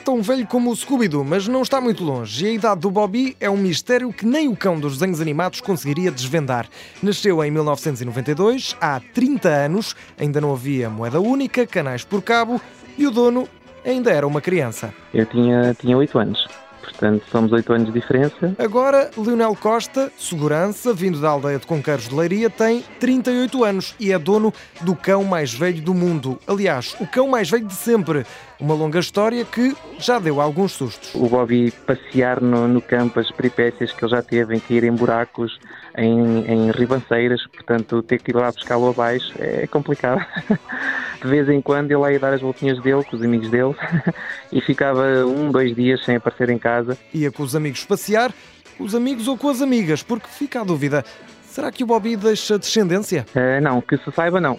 tão velho como o Scooby-Doo, mas não está muito longe. E a idade do Bobby é um mistério que nem o cão dos desenhos animados conseguiria desvendar. Nasceu em 1992, há 30 anos, ainda não havia moeda única, canais por cabo e o dono ainda era uma criança. Eu tinha, tinha 8 anos. Portanto, somos 8 anos de diferença. Agora, Leonel Costa, segurança, vindo da aldeia de Conqueiros de Leiria, tem 38 anos e é dono do cão mais velho do mundo. Aliás, o cão mais velho de sempre. Uma longa história que já deu alguns sustos. O Bobby passear no, no campo, as peripécias que ele já teve em cair em buracos, em, em ribanceiras, portanto, ter que ir lá buscá-lo abaixo é complicado. De vez em quando ele ia dar as voltinhas dele com os amigos dele e ficava um, dois dias sem aparecer em casa. Ia com os amigos passear, com os amigos ou com as amigas, porque fica a dúvida. Será que o Bobby deixa descendência? Uh, não, que se saiba, não.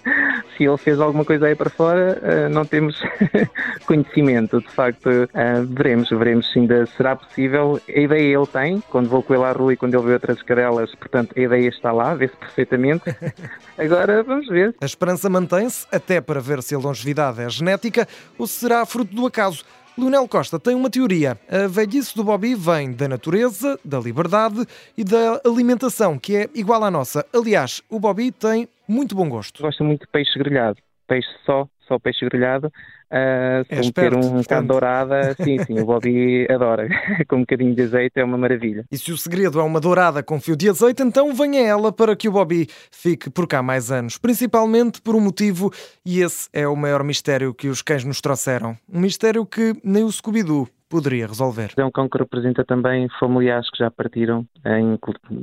se ele fez alguma coisa aí para fora, uh, não temos conhecimento. De facto, uh, veremos, veremos se ainda será possível. A ideia ele tem, quando vou com ele à rua e quando ele vê outras cadelas, portanto, a ideia está lá, vê-se perfeitamente. Agora, vamos ver. A esperança mantém-se, até para ver se a longevidade é genética ou se será fruto do acaso. Leonel Costa tem uma teoria. A velhice do Bobby vem da natureza, da liberdade e da alimentação, que é igual à nossa. Aliás, o Bobby tem muito bom gosto. Gosta muito de peixe grelhado. Peixe só, só peixe grelhado. Uh, É se esperto, um bocado dourada, sim, sim, o Bobby adora. com um bocadinho de azeite é uma maravilha. E se o segredo é uma dourada com fio de azeite, então venha ela para que o Bobby fique por cá mais anos. Principalmente por um motivo, e esse é o maior mistério que os cães nos trouxeram. Um mistério que nem o Scooby-Doo poderia resolver. É um cão que representa também familiares que já partiram. Em,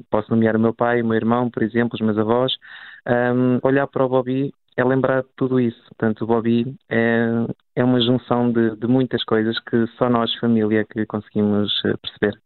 posso nomear o meu pai, o meu irmão, por exemplo, os meus avós. Um, olhar para o Bobby é lembrar tudo isso. Portanto, o Bobby é, é uma junção de, de muitas coisas que só nós, família, que conseguimos eh, perceber.